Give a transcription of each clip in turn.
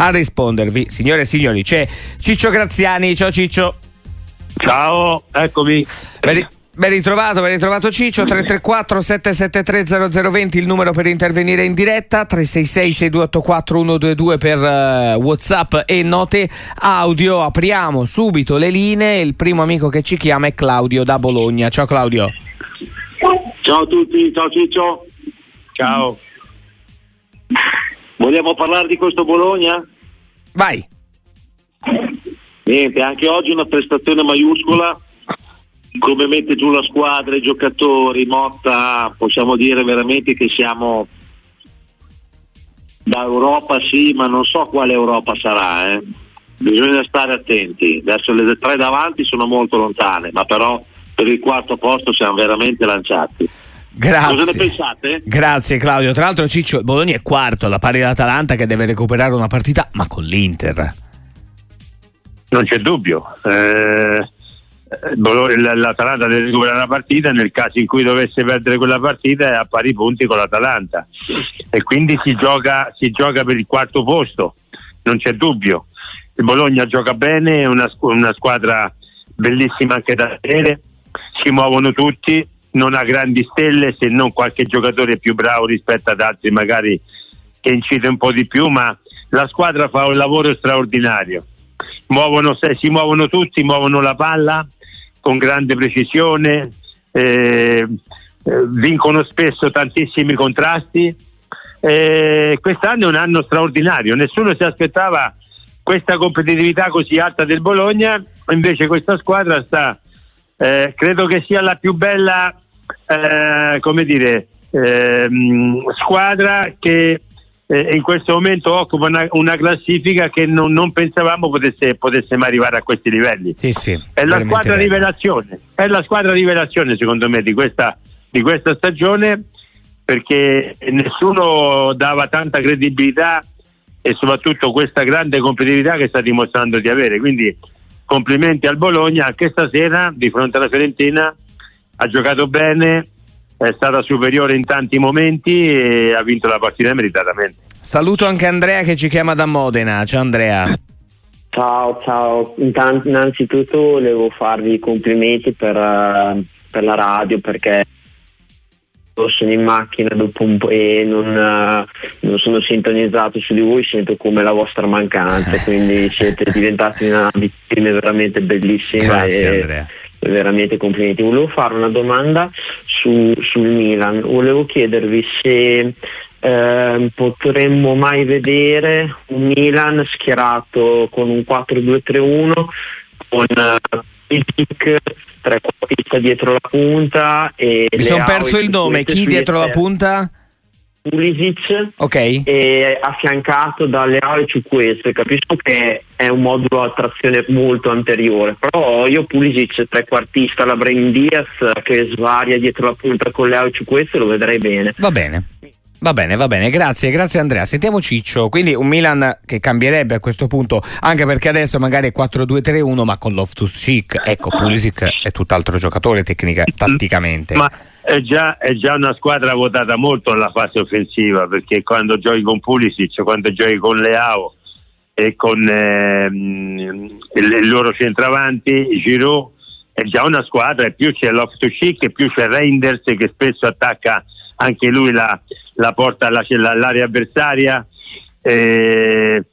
a rispondervi. Signore e signori, c'è Ciccio Graziani. Ciao Ciccio. Ciao, eccomi. Ben, ben ritrovato, ben ritrovato Ciccio, 334 773 0020 il numero per intervenire in diretta, 366 6284 122 per uh, Whatsapp e note audio. Apriamo subito le linee, il primo amico che ci chiama è Claudio da Bologna. Ciao Claudio. Ciao a tutti, ciao Ciccio. Ciao. Vogliamo parlare di questo Bologna? Vai. Niente, anche oggi una prestazione maiuscola, come mette giù la squadra, i giocatori, Motta, possiamo dire veramente che siamo da Europa sì, ma non so quale Europa sarà, eh. bisogna stare attenti, adesso le tre davanti sono molto lontane, ma però per il quarto posto siamo veramente lanciati. Grazie. Cosa ne pensate? Grazie Claudio. Tra l'altro Ciccio, Bologna è quarto alla pari dell'Atalanta che deve recuperare una partita, ma con l'Inter. Non c'è dubbio. Eh, L'Atalanta deve recuperare una partita, nel caso in cui dovesse perdere quella partita è a pari punti con l'Atalanta e quindi si gioca, si gioca per il quarto posto, non c'è dubbio. Il Bologna gioca bene, è una, una squadra bellissima anche da vedere, si muovono tutti, non ha grandi stelle se non qualche giocatore più bravo rispetto ad altri magari che incide un po' di più, ma la squadra fa un lavoro straordinario. Muovono, si muovono tutti, muovono la palla con grande precisione, eh, eh, vincono spesso tantissimi contrasti. Eh, quest'anno è un anno straordinario, nessuno si aspettava questa competitività così alta del Bologna, invece questa squadra sta, eh, credo che sia la più bella eh, come dire, ehm, squadra che eh, in questo momento occupa una, una classifica che non, non pensavamo potesse, potesse, mai arrivare a questi livelli. Sì, sì, è la squadra bello. rivelazione, è la squadra rivelazione secondo me di questa, di questa stagione perché nessuno dava tanta credibilità e soprattutto questa grande competitività che sta dimostrando di avere. Quindi complimenti al Bologna anche stasera di fronte alla Fiorentina ha giocato bene, è stata superiore in tanti momenti e ha vinto la partita meritatamente. Saluto anche Andrea che ci chiama da Modena. Ciao Andrea. Ciao, ciao. Intanto, innanzitutto volevo farvi i complimenti per, uh, per, la radio perché sono in macchina dopo un po' e non, uh, non, sono sintonizzato su di voi, sento come la vostra mancanza, quindi siete diventati una vittima veramente bellissima. Grazie e, Andrea veramente complimenti. Volevo fare una domanda su, sul Milan, volevo chiedervi se eh, potremmo mai vedere un Milan schierato con un 4-2-3-1 con il pick trequartista dietro la punta e mi sono perso il nome. chi dietro la punta? Pulisic. Okay. e affiancato da Leao e Ciuquese capisco che è un modulo a trazione molto anteriore però io Pulisic trequartista la Brain Diaz che svaria dietro la punta con Leao e Ciuquese lo vedrei bene. Va bene Va bene, va bene, grazie, grazie Andrea. Sentiamo Ciccio, quindi un Milan che cambierebbe a questo punto, anche perché adesso magari è 4-2-3-1, ma con Loftus Cheek, ecco, Pulisic è tutt'altro giocatore tecnica, tatticamente. Ma è già, è già, una squadra votata molto alla fase offensiva, perché quando giochi con Pulisic, quando giochi con Leao e con ehm, il, loro centravanti, Giroud, è già una squadra, e più c'è Loftus Cheek, e più c'è Reinders che spesso attacca anche lui la la porta all'area avversaria. Eh,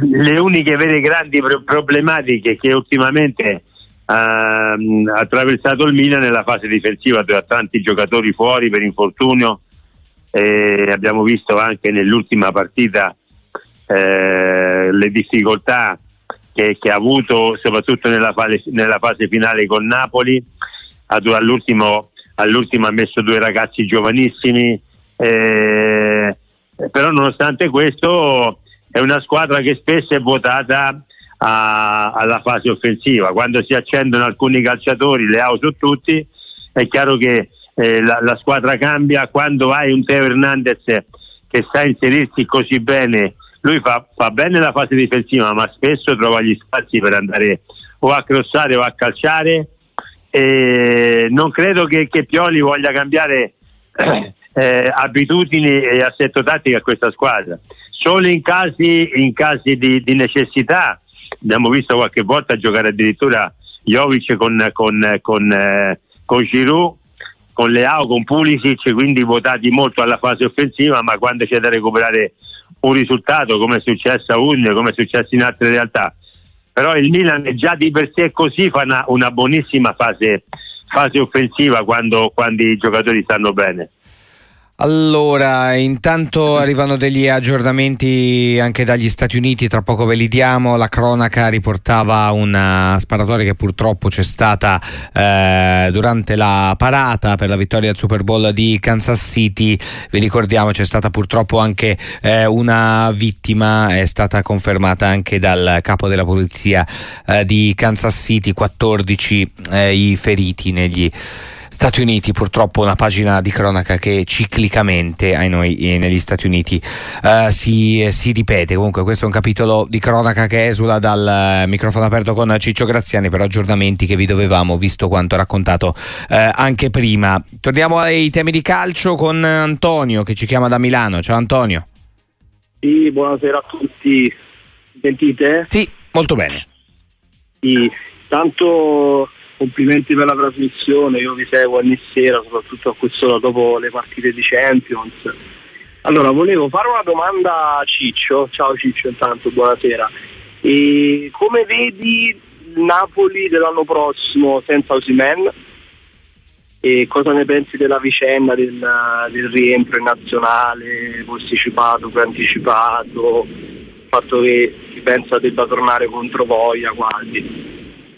le uniche vere grandi problematiche che ultimamente ha attraversato il Milan nella fase difensiva dove ha tanti giocatori fuori per infortunio eh, abbiamo visto anche nell'ultima partita eh, le difficoltà che, che, ha avuto soprattutto nella fase, nella fase finale con Napoli all'ultimo, all'ultimo ha messo due ragazzi giovanissimi eh, però nonostante questo è una squadra che spesso è votata a, alla fase offensiva. Quando si accendono alcuni calciatori, le auto tutti, è chiaro che eh, la, la, squadra cambia. Quando hai un Teo Hernandez che sa inserirsi così bene, lui fa, fa bene la fase difensiva, ma spesso trova gli spazi per andare o a crossare o a calciare. E non credo che, che Pioli voglia cambiare eh, abitudini e assetto tattico a questa squadra. solo in casi, in casi di, di, necessità. Abbiamo visto qualche volta giocare addirittura Jovic con, con, con, eh, con Giroud, con Leao, con Pulisic, quindi votati molto alla fase offensiva, ma quando c'è da recuperare un risultato come è successo a Udine, come è successo in altre realtà. Però il Milan già di per sé così fa una, una buonissima fase, fase offensiva quando, quando i giocatori stanno bene. Allora, intanto arrivano degli aggiornamenti anche dagli Stati Uniti, tra poco ve li diamo. La cronaca riportava una sparatoria che purtroppo c'è stata eh, durante la parata per la vittoria del Super Bowl di Kansas City. Vi ricordiamo c'è stata purtroppo anche eh, una vittima, è stata confermata anche dal capo della polizia eh, di Kansas City, 14 eh, i feriti negli Stati Uniti, purtroppo una pagina di cronaca che ciclicamente ai noi eh, negli Stati Uniti uh, si, si, ripete. Comunque questo è un capitolo di cronaca che esula dal microfono aperto con Ciccio Graziani per aggiornamenti che vi dovevamo, visto quanto raccontato uh, anche prima. Torniamo ai temi di calcio con Antonio che ci chiama da Milano. Ciao Antonio. Sì, buonasera a tutti. Sentite? Sì, molto bene. Sì, tanto complimenti per la trasmissione, io vi seguo ogni sera, soprattutto a quest'ora dopo le partite di Champions. Allora, volevo fare una domanda a Ciccio, ciao Ciccio intanto, buonasera. E come vedi Napoli dell'anno prossimo senza Osimen? E cosa ne pensi della vicenda del, del rientro in nazionale, posticipato, preanticipato, il fatto che si pensa debba tornare contro Voglia quasi?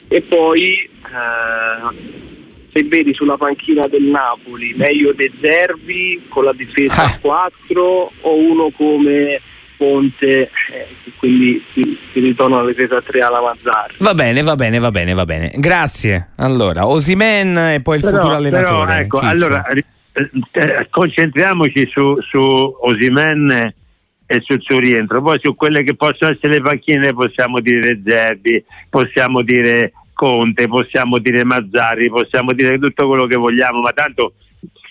E poi se vedi sulla panchina del Napoli meglio De Zerbi con la difesa a 4 o uno come Ponte eh, quindi si, si ritorna alla difesa 3 alla Mazzarri. Va bene va bene va bene va bene. Grazie. Allora Osimen e poi il però, futuro allenatore però, ecco, allora eh, eh, concentriamoci su, su Osimen e sul suo rientro. Poi su quelle che possono essere le panchine possiamo dire Zerbi possiamo dire Conte, possiamo dire Mazzarri, possiamo dire tutto quello che vogliamo, ma tanto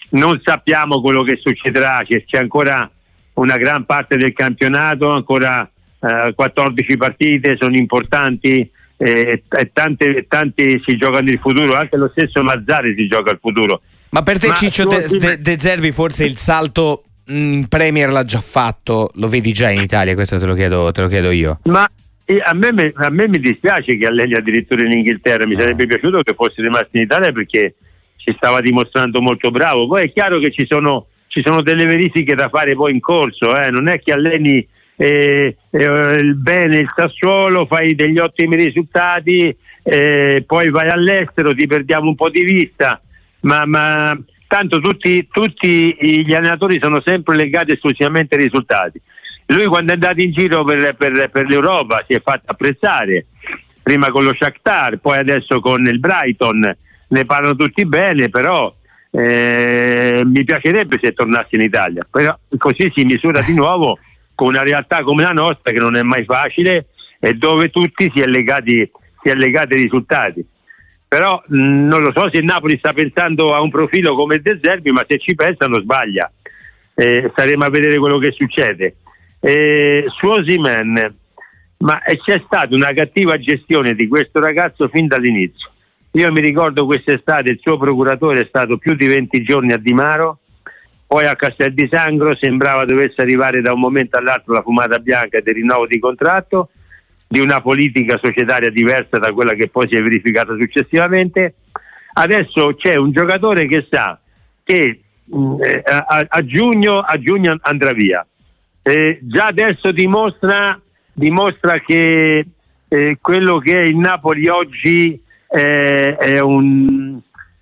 non sappiamo quello che succederà, c'è, c'è ancora una gran parte del campionato, ancora eh, 14 partite, sono importanti eh, e tante, tanti si giocano il futuro, anche lo stesso Mazzarri si gioca il futuro. Ma per te ma Ciccio De, De, De Zerbi forse il salto in Premier l'ha già fatto, lo vedi già in Italia, questo te lo chiedo, te lo chiedo io. Ma a me, a me, mi dispiace che alleni addirittura in Inghilterra, mi sarebbe piaciuto che fosse rimasto in Italia perché ci stava dimostrando molto bravo. Poi è chiaro che ci sono, ci sono delle verifiche da fare poi in corso, eh? non è che alleni eh, eh, bene il Sassuolo, fai degli ottimi risultati, eh, poi vai all'estero, ti perdiamo un po' di vista, ma, ma tanto tutti, tutti gli allenatori sono sempre legati esclusivamente ai risultati. Lui quando è andato in giro per, per, per l'Europa si è fatto apprezzare, prima con lo Shakhtar, poi adesso con il Brighton, ne parlano tutti bene, però eh, mi piacerebbe se tornasse in Italia, però così si misura di nuovo con una realtà come la nostra che non è mai facile e dove tutti si è legati, si è legati ai risultati. Però mh, non lo so se Napoli sta pensando a un profilo come il De Zerbi, ma se ci pensa non sbaglia. Eh, staremo a vedere quello che succede eh, su Osimen, ma c'è stata una cattiva gestione di questo ragazzo fin dall'inizio. Io mi ricordo quest'estate il suo procuratore è stato più di 20 giorni a Dimaro, poi a Castel di Sangro sembrava dovesse arrivare da un momento all'altro la fumata bianca del rinnovo di contratto, di una politica societaria diversa da quella che poi si è verificata successivamente. Adesso c'è un giocatore che sa che mh, mm, eh, a, a, giugno, a giugno andrà via eh, già adesso dimostra, dimostra che eh, quello che è il Napoli oggi eh, è, un,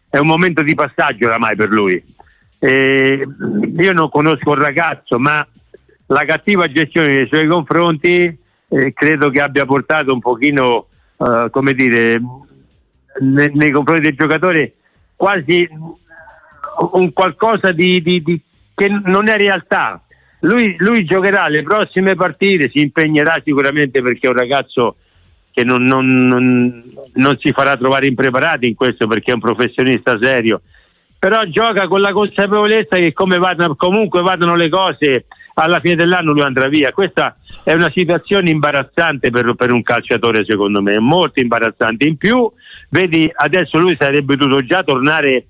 è, un, momento di passaggio oramai per lui. Eh, io non conosco il ragazzo, ma la cattiva gestione nei suoi confronti eh, credo che abbia portato un pochino, uh, come dire, ne, nei confronti del giocatore quasi un qualcosa di, di, di, che non è realtà lui, lui, giocherà le prossime partite, si impegnerà sicuramente perché è un ragazzo che non, non, non, non si farà trovare impreparati in questo perché è un professionista serio, però gioca con la consapevolezza che come vadano, comunque vadano le cose alla fine dell'anno lui andrà via. Questa è una situazione imbarazzante per, per, un calciatore, secondo me, molto imbarazzante. In più, vedi, adesso lui sarebbe dovuto già tornare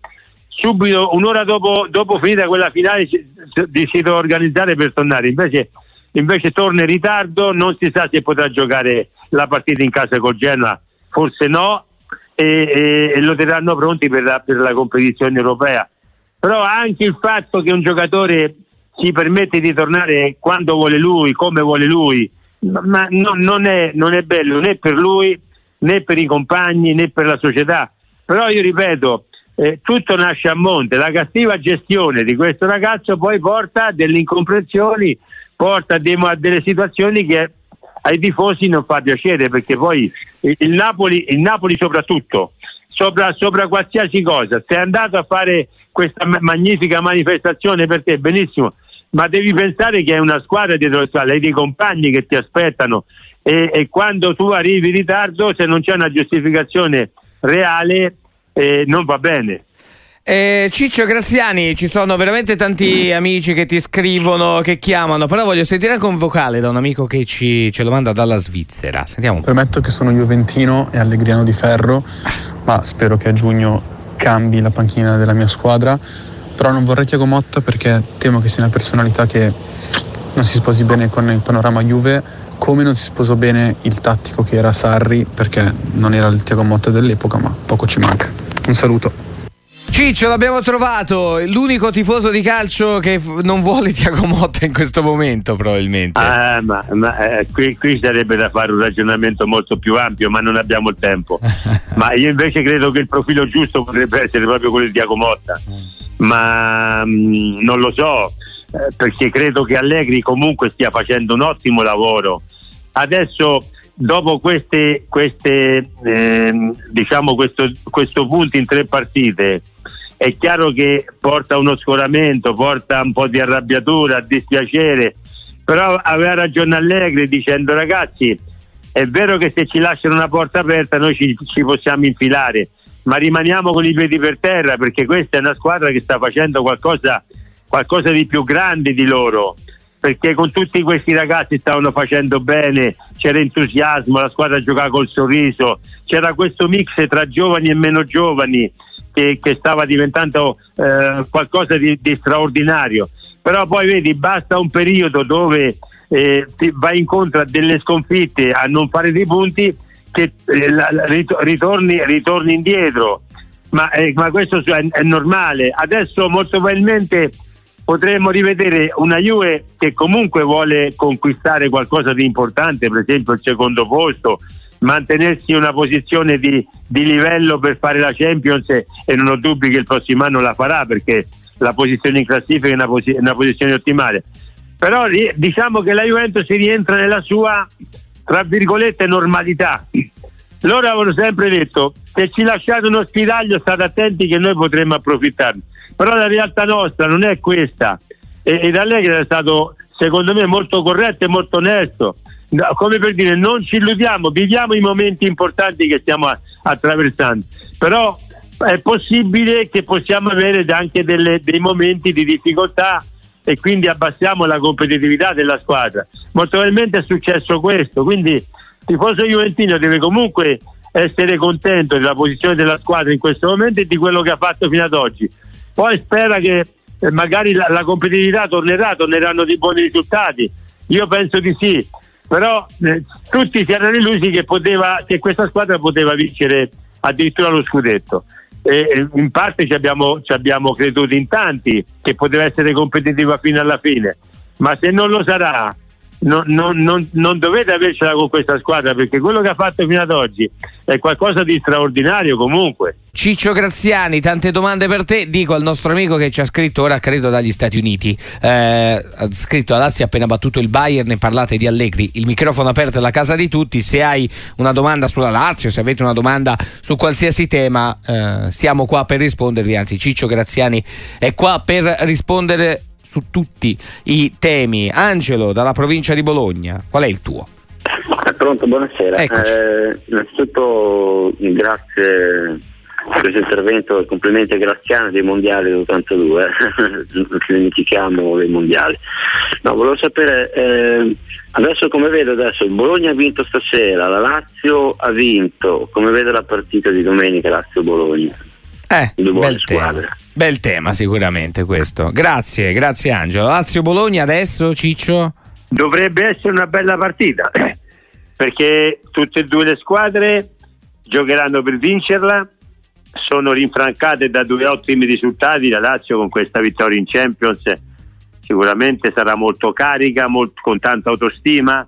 subito, un'ora dopo, dopo finita quella finale, di si deve organizzare per tornare. Invece, invece torna in ritardo, non si sa se potrà giocare la partita in casa col Genoa, forse no, e, e, e lo terranno pronti per la, per la competizione europea. Però anche il fatto che un giocatore si permette di tornare quando vuole lui, come vuole lui, ma no, non, è, non, è, bello né per lui né per i compagni né per la società. Però io ripeto, eh, tutto nasce a monte, la cattiva gestione di questo ragazzo poi porta a delle incomprensioni, porta a, delle situazioni che ai tifosi non fa piacere perché poi il Napoli, il Napoli soprattutto, sopra, sopra qualsiasi cosa, sei andato a fare questa magnifica manifestazione per te, benissimo, ma devi pensare che è una squadra dietro le spalle, hai dei compagni che ti aspettano e, e, quando tu arrivi in ritardo, se non c'è una giustificazione reale, eh, non va bene. Eh, Ciccio Graziani, ci sono veramente tanti amici che ti scrivono, che chiamano, però voglio sentire anche un vocale da un amico che ci, ce lo manda dalla Svizzera. Sentiamo. Permetto che sono Juventino e Allegriano di Ferro, ma spero che a giugno cambi la panchina della mia squadra però non vorrei Tiago Motta perché temo che sia una personalità che non si sposi bene con il panorama Juve come non si sposò bene il tattico che era Sarri perché non era il Tiago Motta dell'epoca ma poco ci manca. Un saluto. Ciccio, l'abbiamo trovato, l'unico tifoso di calcio che non vuole Tiago Motta in questo momento probabilmente. Ah, ma, ma eh, qui, qui, sarebbe da fare un ragionamento molto più ampio, ma non abbiamo il tempo. ma io invece credo che il profilo giusto potrebbe essere proprio quello di Tiago Motta. Mm ma mh, mm, non lo so eh, perché credo che Allegri comunque stia facendo un ottimo lavoro. Adesso dopo queste, queste eh, diciamo questo, questo punto in tre partite è chiaro che porta uno scoramento, porta un po' di arrabbiatura, dispiacere, però aveva ragione Allegri dicendo ragazzi è vero che se ci lasciano una porta aperta noi ci, ci possiamo infilare, ma rimaniamo con i piedi per terra perché questa è una squadra che sta facendo qualcosa, qualcosa di più grande di loro perché con tutti questi ragazzi stavano facendo bene, c'era entusiasmo, la squadra giocava col sorriso, c'era questo mix tra giovani e meno giovani che, che stava diventando eh, qualcosa di, di, straordinario. Però poi vedi, basta un periodo dove eh, vai incontro a delle sconfitte, a non fare dei punti che eh, ritorni, ritorni, indietro, ma, eh, ma questo è, è, normale. Adesso molto probabilmente potremmo rivedere una Juve che comunque vuole conquistare qualcosa di importante, per esempio il secondo posto, mantenersi in una posizione di, di livello per fare la Champions e, non ho dubbi che il prossimo anno la farà perché la posizione in classifica è una, posi- una posizione ottimale. Però diciamo che la Juventus rientra nella sua tra virgolette normalità. Loro avevano sempre detto se ci lasciate uno spiraglio state attenti che noi potremmo approfittarne. Però la realtà nostra non è questa. E, ed Allegri è stato secondo me molto corretto e molto onesto. Come per dire, non ci illudiamo, viviamo i momenti importanti che stiamo attraversando. Però è possibile che possiamo avere anche delle, dei momenti di difficoltà e quindi abbassiamo la competitività della squadra. Molto probabilmente è successo questo, quindi il tifoso Juventino deve comunque essere contento della posizione della squadra in questo momento e di quello che ha fatto fino ad oggi. Poi spera che eh, magari la, la competitività tornerà, torneranno dei buoni risultati. Io penso di sì, però eh, tutti si erano illusi che, poteva, che questa squadra poteva vincere addirittura lo scudetto. E in parte ci abbiamo, ci abbiamo creduto in tanti che poteva essere competitiva fino alla fine, ma se non lo sarà non, non, non, dovete avercela con questa squadra perché quello che ha fatto fino ad oggi è qualcosa di straordinario comunque. Ciccio Graziani, tante domande per te. Dico al nostro amico che ci ha scritto ora, credo dagli Stati Uniti. Eh, ha scritto: Lazio ha appena battuto il Bayern e parlate di Allegri. Il microfono aperto è la casa di tutti. Se hai una domanda sulla Lazio, se avete una domanda su qualsiasi tema, eh, siamo qua per rispondervi. Anzi, Ciccio Graziani è qua per rispondere su tutti i temi. Angelo, dalla provincia di Bologna, qual è il tuo? È pronto, buonasera. Eh, innanzitutto grazie questo intervento complimenti a Graziano dei mondiali dell'82, non dimentichiamo dei mondiali. No, volevo sapere, eh, adesso come vedo adesso, il Bologna ha vinto stasera, la Lazio ha vinto, come vede la partita di domenica Lazio-Bologna? Eh, bel tema. bel tema sicuramente questo. Grazie, grazie Angelo. Lazio-Bologna adesso, Ciccio? Dovrebbe essere una bella partita, perché tutte e due le squadre giocheranno per vincerla sono rinfrancate da due ottimi risultati. La Lazio con questa vittoria in Champions sicuramente sarà molto carica, molto, con tanta autostima.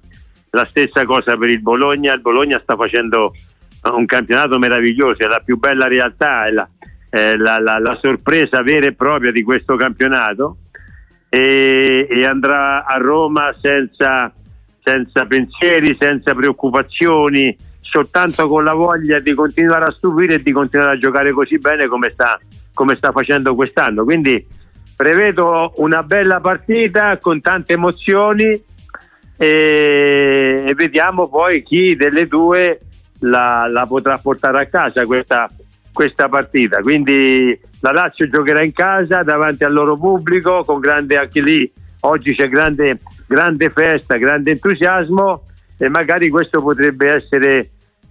La stessa cosa per il Bologna. Il Bologna sta facendo un campionato meraviglioso, è la più bella realtà, è la, è la, la, la sorpresa vera e propria di questo campionato. E, e andrà a Roma senza, senza pensieri, senza preoccupazioni soltanto con la voglia di continuare a stupire e di continuare a giocare così bene come sta, come sta facendo quest'anno. Quindi prevedo una bella partita con tante emozioni e vediamo poi chi delle due la, la potrà portare a casa questa, questa, partita. Quindi la Lazio giocherà in casa davanti al loro pubblico con grande anche lì. Oggi c'è grande, grande festa, grande entusiasmo e magari questo potrebbe essere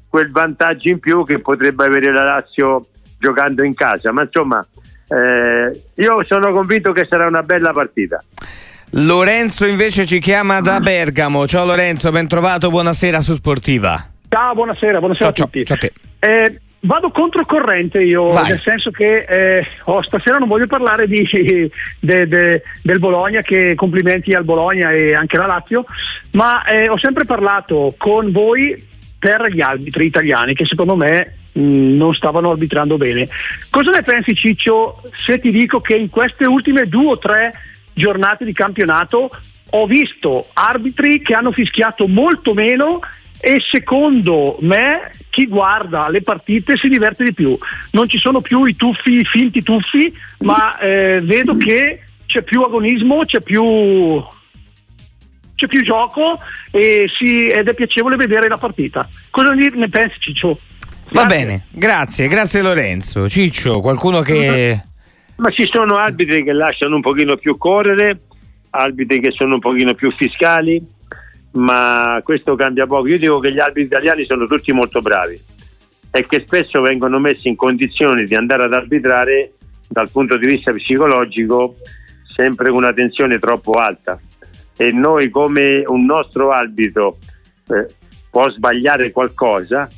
quel vantaggio in più che potrebbe avere la Lazio giocando in casa. Ma insomma, eh, io sono convinto che sarà una bella partita. Lorenzo invece ci chiama da Bergamo. Ciao Lorenzo, ben trovato, buonasera su Sportiva. Ciao, buonasera, buonasera ciao, a tutti. Ciao, ciao eh, vado controcorrente io, Vai. nel senso che eh, oh, stasera non voglio parlare di, de, de, del Bologna, che complimenti al Bologna e anche alla Lazio, ma eh, ho sempre parlato con voi per gli arbitri italiani che secondo me mh, non stavano arbitrando bene. Cosa ne pensi Ciccio se ti dico che in queste ultime due o tre giornate di campionato ho visto arbitri che hanno fischiato molto meno e secondo me chi guarda le partite si diverte di più. Non ci sono più i tuffi, i finti tuffi, ma eh, vedo che c'è più agonismo, c'è più c'è più gioco e si, ed è piacevole vedere la partita. Cosa ne pensi Ciccio? Va bene, grazie, grazie Lorenzo. Ciccio, qualcuno che... Ma ci sono arbitri che lasciano un pochino più correre, arbitri che sono un pochino più fiscali, ma questo cambia poco. Io dico che gli arbitri italiani sono tutti molto bravi e che spesso vengono messi in condizioni di andare ad arbitrare dal punto di vista psicologico sempre con una tensione troppo alta e noi come un nostro arbitro eh, può sbagliare qualcosa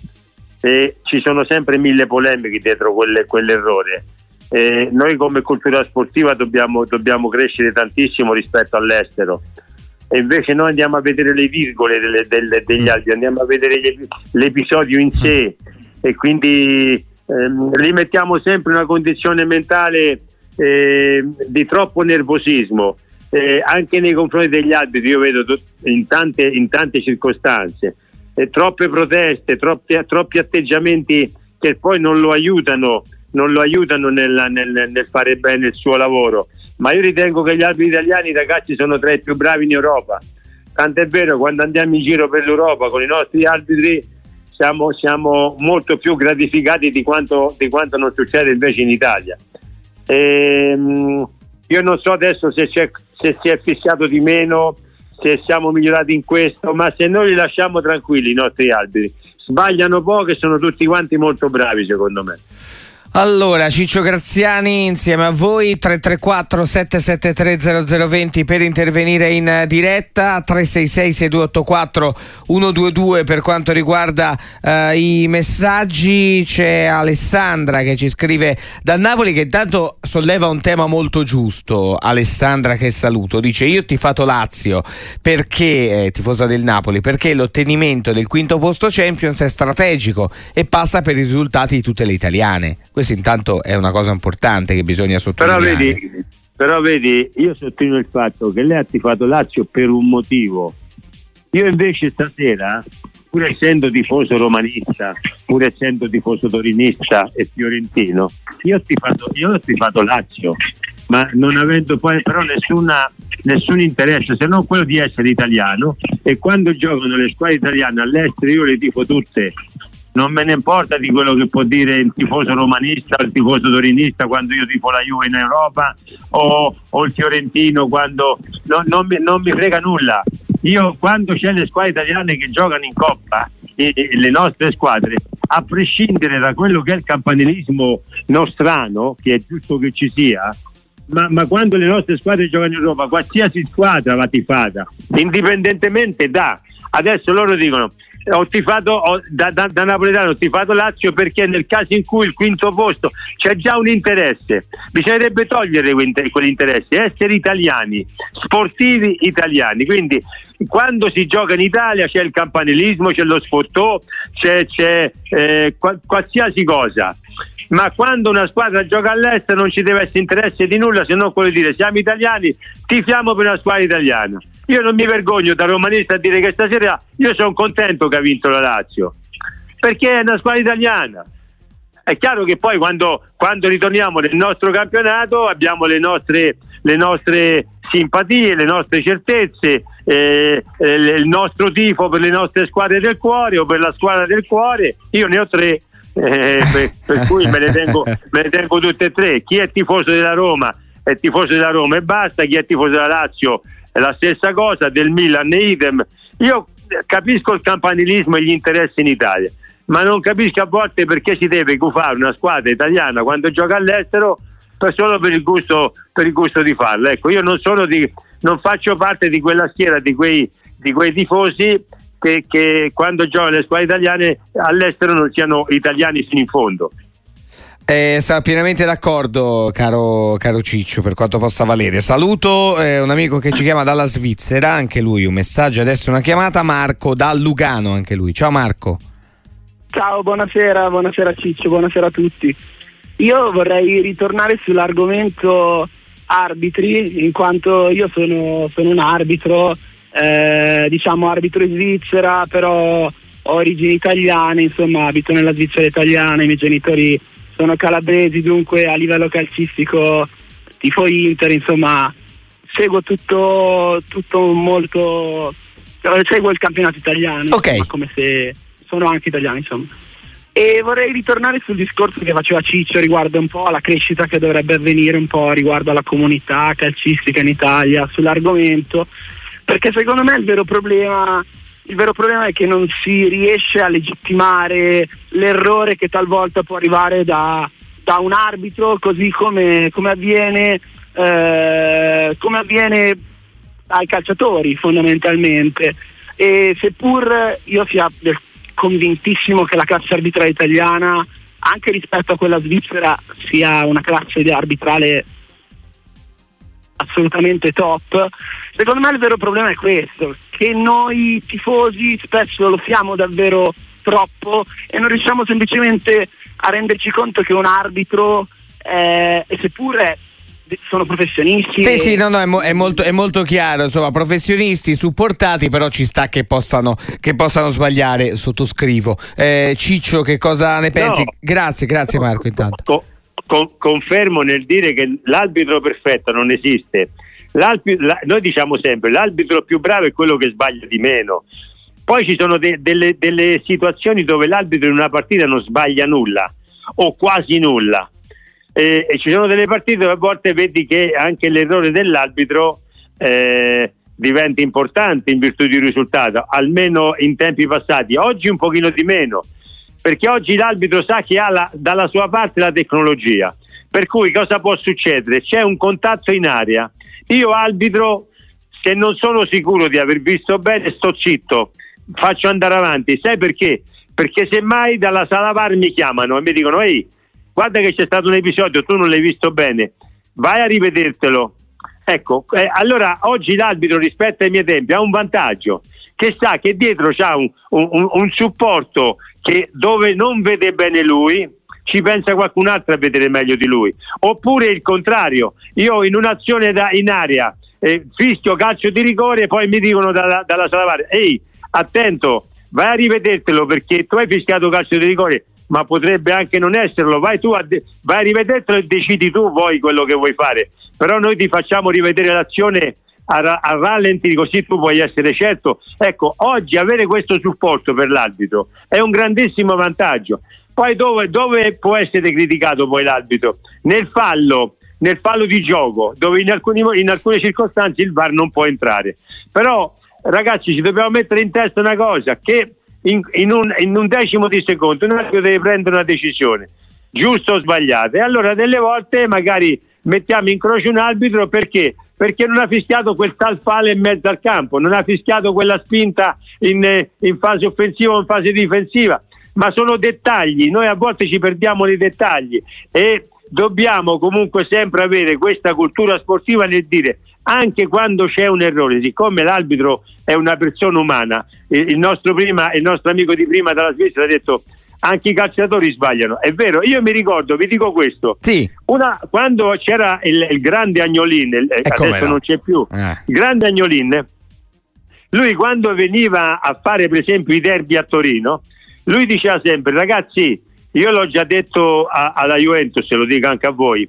e ci sono sempre mille polemiche dietro quelle, quell'errore. E noi come cultura sportiva dobbiamo, dobbiamo, crescere tantissimo rispetto all'estero e invece noi andiamo a vedere le virgole delle, delle, degli altri, andiamo a vedere gli, l'episodio in sé. E quindi ehm, li mettiamo sempre in una condizione mentale eh, di troppo nervosismo eh, anche nei confronti degli arbitri io vedo in tante, in tante circostanze eh, troppe proteste, troppi, troppi, atteggiamenti che poi non lo aiutano, non lo aiutano nel, nel, nel, fare bene il suo lavoro. Ma io ritengo che gli arbitri italiani, ragazzi, sono tra i più bravi in Europa. Tant'è vero, quando andiamo in giro per l'Europa con i nostri arbitri siamo, siamo molto più gratificati di quanto, di quanto, non succede invece in Italia. Ehm, io non so adesso se, se si è fissato di meno, se siamo migliorati in questo, ma se noi li lasciamo tranquilli i nostri arbitri, sbagliano poco e sono tutti quanti molto bravi secondo me. Allora, Ciccio Graziani insieme a voi 334 773 0020 per intervenire in diretta 366 6284 122 per quanto riguarda eh, i messaggi. C'è Alessandra che ci scrive da Napoli che intanto solleva un tema molto giusto Alessandra che saluto dice io ti fatto Lazio perché eh, tifosa del Napoli perché l'ottenimento del quinto posto Champions è strategico e passa per i risultati di tutte le italiane? Questo intanto è una cosa importante che bisogna sottolineare. Però vedi, però vedi, io sottolineo il fatto che lei ha tifato Lazio per un motivo. Io invece stasera, pur essendo tifoso romanista, pur essendo tifoso torinista e fiorentino, io ho tifato, io ho tifato Lazio, ma non avendo poi però nessuna, nessun interesse se non quello di essere italiano e quando giocano le squadre italiane all'estero io le tifo tutte non me ne importa di quello che può dire il tifoso romanista il tifoso torinista quando io tifo la Juve in Europa o, o il fiorentino quando no, non, mi, non mi frega nulla. Io quando c'è le squadre italiane che giocano in Coppa, e, e le nostre squadre, a prescindere da quello che è il campanilismo nostrano, che è giusto che ci sia, ma, ma, quando le nostre squadre giocano in Europa, qualsiasi squadra va tifata, indipendentemente da. Adesso loro dicono ho tifato ho, da, da, da, napoletano ho tifato Lazio perché nel caso in cui il quinto posto c'è già un interesse bisognerebbe togliere quell'interesse essere italiani sportivi italiani. Quindi quando si gioca in Italia c'è il campanilismo c'è lo sfottò c'è, c'è eh, qualsiasi cosa. Ma quando una squadra gioca all'estero non ci deve essere interesse di nulla se non quello di dire siamo italiani tifiamo per una squadra italiana io non mi vergogno da romanista a dire che stasera io sono contento che ha vinto la Lazio perché è una squadra italiana è chiaro che poi quando, quando ritorniamo nel nostro campionato abbiamo le nostre, le nostre simpatie, le nostre certezze, eh, eh, il nostro tifo per le nostre squadre del cuore o per la squadra del cuore. Io ne ho tre eh, per, per, cui me le, tengo, me le, tengo, tutte e tre. Chi è tifoso della Roma è tifoso della Roma e basta, chi è tifoso della Lazio è la stessa cosa, del Milan idem. Io capisco il campanilismo e gli interessi in Italia, ma non capisco a volte perché si deve gufare una squadra italiana quando gioca all'estero per solo per il gusto, per il gusto di farlo. Ecco, io non, di, non faccio parte di quella schiera di quei, di quei tifosi che, che quando giocano le squadre italiane all'estero non siano italiani fino in fondo. Eh, sono pienamente d'accordo, caro, caro, Ciccio, per quanto possa valere. Saluto eh, un amico che ci chiama dalla Svizzera, anche lui un messaggio, adesso una chiamata, Marco da Lugano, anche lui. Ciao Marco. Ciao, buonasera, buonasera Ciccio, buonasera a tutti. Io vorrei ritornare sull'argomento arbitri, in quanto io sono, sono un arbitro eh, diciamo arbitro in Svizzera, però ho origini italiane, insomma abito nella Svizzera italiana, i miei genitori sono calabresi, dunque a livello calcistico tifo Inter, insomma seguo tutto, tutto molto, seguo il campionato italiano, okay. insomma, come se sono anche italiano insomma. E vorrei ritornare sul discorso che faceva Ciccio riguardo un po' alla crescita che dovrebbe avvenire un po' riguardo alla comunità calcistica in Italia, sull'argomento perché secondo me il vero problema il vero problema è che non si riesce a legittimare l'errore che talvolta può arrivare da, da un arbitro, così come, come, avviene, eh, come, avviene, ai calciatori fondamentalmente. E seppur io sia convintissimo che la classe arbitrale italiana, anche rispetto a quella svizzera, sia una classe arbitrale assolutamente top. Secondo me il vero problema è questo, che noi tifosi spesso lo siamo davvero troppo e non riusciamo semplicemente a renderci conto che un arbitro, eh, seppure sono professionisti. Sì, e... sì, no, no, è, mo- è, molto, è, molto, chiaro, insomma, professionisti supportati, però ci sta che possano, che possano sbagliare, sottoscrivo. Eh, Ciccio, che cosa ne pensi? No. Grazie, grazie Marco intanto. Co- con, confermo nel dire che l'arbitro perfetto non esiste. La, noi diciamo sempre l'arbitro più bravo è quello che sbaglia di meno. Poi ci sono de, delle, delle, situazioni dove l'arbitro in una partita non sbaglia nulla o quasi nulla. E, e, ci sono delle partite dove a volte vedi che anche l'errore dell'arbitro eh, diventa importante in virtù di un risultato, almeno in tempi passati. Oggi un pochino di meno perché oggi l'arbitro sa che ha la, dalla sua parte la tecnologia. Per cui cosa può succedere? C'è un contatto in aria. Io arbitro, se non sono sicuro di aver visto bene, sto zitto, faccio andare avanti. Sai perché? Perché semmai dalla sala VAR mi chiamano e mi dicono ehi, guarda che c'è stato un episodio, tu non l'hai visto bene, vai a rivedertelo. Ecco, eh, allora oggi l'arbitro rispetto ai miei tempi ha un vantaggio, che sa che dietro c'ha un, un, un supporto che dove non vede bene lui ci pensa qualcun altro a vedere meglio di lui. Oppure il contrario io in un'azione da, in aria eh, fischio calcio di rigore poi mi dicono dalla, dalla sala ehi attento vai a rivedertelo perché tu hai fischiato calcio di rigore ma potrebbe anche non esserlo vai tu a, de- vai a rivedertelo e decidi tu poi quello che vuoi fare. Però noi ti facciamo rivedere l'azione a, a rallenti così tu puoi essere certo. Ecco, oggi avere questo supporto per l'arbitro è un grandissimo vantaggio. Poi dove, dove può essere criticato poi l'arbitro? Nel fallo, nel fallo di gioco, dove in, alcuni, in alcune circostanze il VAR non può entrare. Però ragazzi ci dobbiamo mettere in testa una cosa, che in, in, un, in un, decimo di secondo un arbitro deve prendere una decisione, giusta o sbagliata. E allora delle volte magari mettiamo in croce un arbitro perché? Perché non ha fischiato quel tal fale in mezzo al campo, non ha fischiato quella spinta in, in fase offensiva o in fase difensiva, ma sono dettagli, noi a volte ci perdiamo nei dettagli e dobbiamo comunque sempre avere questa cultura sportiva nel dire anche quando c'è un errore, siccome l'arbitro è una persona umana, il nostro, prima, il nostro amico di prima dalla Svizzera ha detto anche i calciatori sbagliano. È vero, io mi ricordo, vi dico questo, sì. una, quando c'era il, il grande Agnolin, il, adesso no. non c'è più, eh. il grande Agnolin, lui quando veniva a fare per esempio i derby a Torino, lui diceva sempre ragazzi, io l'ho già detto a, alla Juventus, lo dico anche a voi,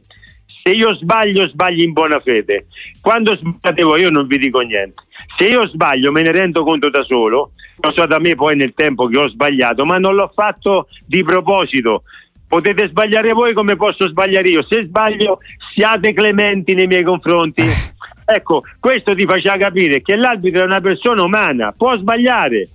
se io sbaglio sbaglio in buona fede, quando sbagliate voi io non vi dico niente, se io sbaglio me ne rendo conto da solo, lo so da me poi nel tempo che ho sbagliato, ma non l'ho fatto di proposito. Potete sbagliare voi come posso sbagliare io. Se sbaglio, siate clementi nei miei confronti. Ecco, questo ti faceva capire che l'arbitro è una persona umana, può sbagliare,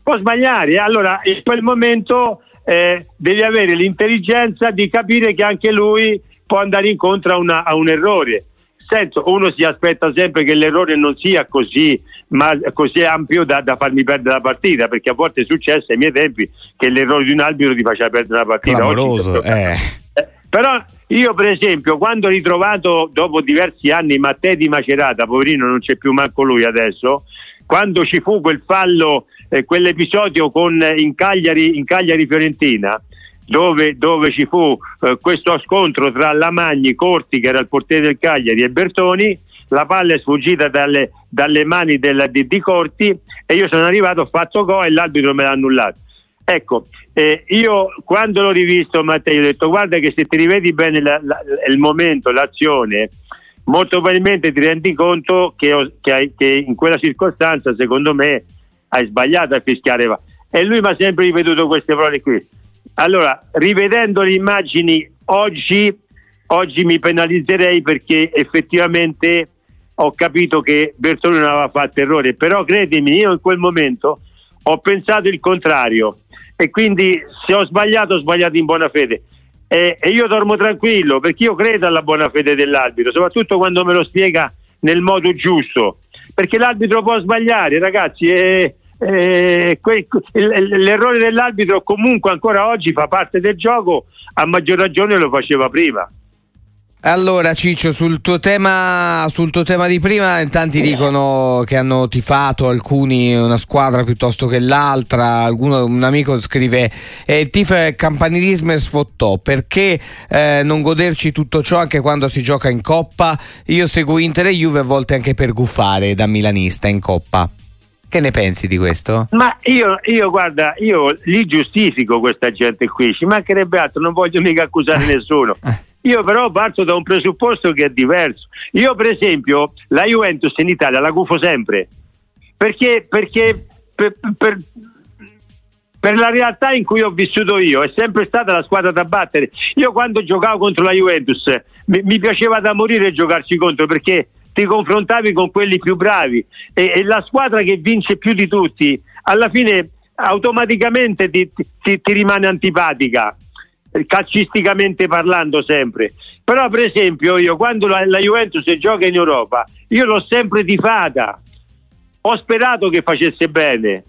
può sbagliare. Allora, in quel momento eh, devi avere l'intelligenza di capire che anche lui può andare incontro a, una, a un errore senso uno si aspetta sempre che l'errore non sia così, ma così ampio da, da, farmi perdere la partita, perché a volte è successo ai miei tempi che l'errore di un arbitro ti faceva perdere la partita. Clamoroso, eh. Eh, però io per esempio quando ho ritrovato dopo diversi anni Mattei di Macerata, poverino non c'è più manco lui adesso, quando ci fu quel fallo, eh, quell'episodio con, eh, in, Cagliari, in Cagliari Fiorentina, dove, dove ci fu eh, questo scontro tra Lamagni, Corti che era il portiere del Cagliari e Bertoni, la palla è sfuggita dalle, dalle mani del, di, di, Corti e io sono arrivato, ho fatto gol e l'arbitro me l'ha annullato. Ecco, eh, io quando l'ho rivisto Matteo ho detto guarda che se ti rivedi bene la, la, il momento, l'azione, molto probabilmente ti rendi conto che, che, che, in quella circostanza secondo me hai sbagliato a fischiare. E lui mi ha sempre ripetuto queste parole qui allora, rivedendo le immagini oggi, oggi mi penalizzerei perché effettivamente ho capito che Bertone non aveva fatto errore, però credimi, io in quel momento ho pensato il contrario. E quindi se ho sbagliato ho sbagliato in buona fede. E, e io dormo tranquillo perché io credo alla buona fede dell'arbitro, soprattutto quando me lo spiega nel modo giusto, perché l'arbitro può sbagliare ragazzi e eh, que- l'errore dell'arbitro comunque ancora oggi fa parte del gioco, a maggior ragione lo faceva prima. Allora Ciccio, sul tuo, tema, sul tuo tema di prima, in tanti dicono che hanno tifato alcuni una squadra piuttosto che l'altra, Alcuno, un amico scrive eh, tifo è campanilismo e sfottò, perché eh, non goderci tutto ciò anche quando si gioca in Coppa? Io seguo Inter e Juve a volte anche per guffare da milanista in Coppa. Che ne pensi di questo? Ma io, io, guarda, io li giustifico questa gente qui, ci mancherebbe altro, non voglio mica accusare nessuno. Io però parto da un presupposto che è diverso. Io per esempio la Juventus in Italia la gufo sempre, perché, perché per, per, per la realtà in cui ho vissuto io è sempre stata la squadra da battere. Io quando giocavo contro la Juventus mi, mi piaceva da morire giocarci contro perché ti confrontavi con quelli più bravi. E, e la squadra che vince più di tutti alla fine automaticamente ti, ti, ti rimane antipatica calcisticamente parlando sempre. Però per esempio io quando la, la Juventus gioca in Europa io l'ho sempre tifata. Ho sperato che facesse bene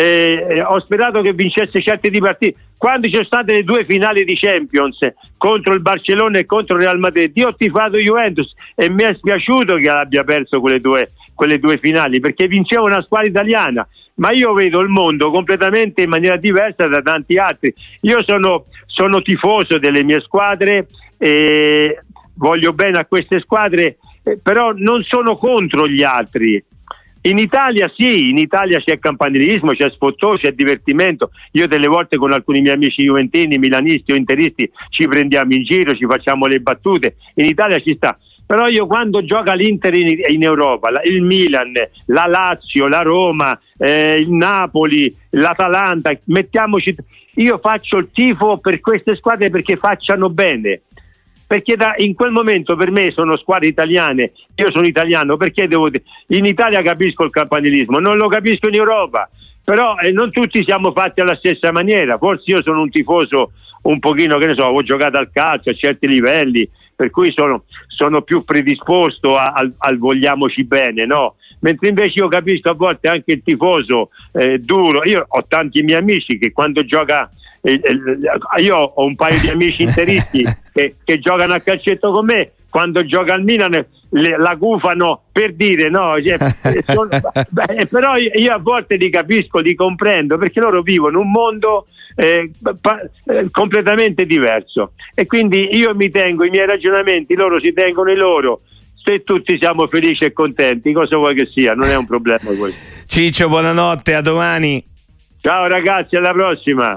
eh, ho sperato che vincesse certe di partite. Quando ci sono state le due finali di Champions contro il Barcellona e contro il Real Madrid, io ho tifato Juventus e mi è spiaciuto che abbia perso quelle due, quelle due finali perché vinceva una squadra italiana, ma io vedo il mondo completamente in maniera diversa da tanti altri. Io sono, sono tifoso delle mie squadre e voglio bene a queste squadre, eh, però non sono contro gli altri in Italia sì, in Italia c'è campanilismo, c'è sfottò, c'è divertimento. Io delle volte con alcuni miei amici juventini, milanisti o interisti ci prendiamo in giro, ci facciamo le battute. In Italia ci sta. però io quando gioca l'Inter in, in Europa, la, il Milan, la Lazio, la Roma, eh, il Napoli, l'Atalanta, mettiamoci, io faccio il tifo per queste squadre perché facciano bene perché da, in quel momento per me sono squadre italiane, io sono italiano, perché devo in Italia capisco il campanilismo, non lo capisco in Europa, però eh, non tutti siamo fatti alla stessa maniera, forse io sono un tifoso un pochino, che ne so, ho giocato al calcio a certi livelli, per cui sono, sono più predisposto a, al, al, vogliamoci bene, no? Mentre invece io capisco a volte anche il tifoso eh, duro, io ho tanti miei amici che quando gioca io ho un paio di amici interisti che, che, giocano a calcetto con me quando gioca al Milan le, la gufano per dire no cioè, sono, beh, però io a volte li capisco, li comprendo perché loro vivono un mondo eh, pa, eh, completamente diverso e quindi io mi tengo i miei ragionamenti, loro si tengono i loro se tutti siamo felici e contenti, cosa vuoi che sia, non è un problema questo. Ciccio, buonanotte, a domani. Ciao ragazzi, alla prossima.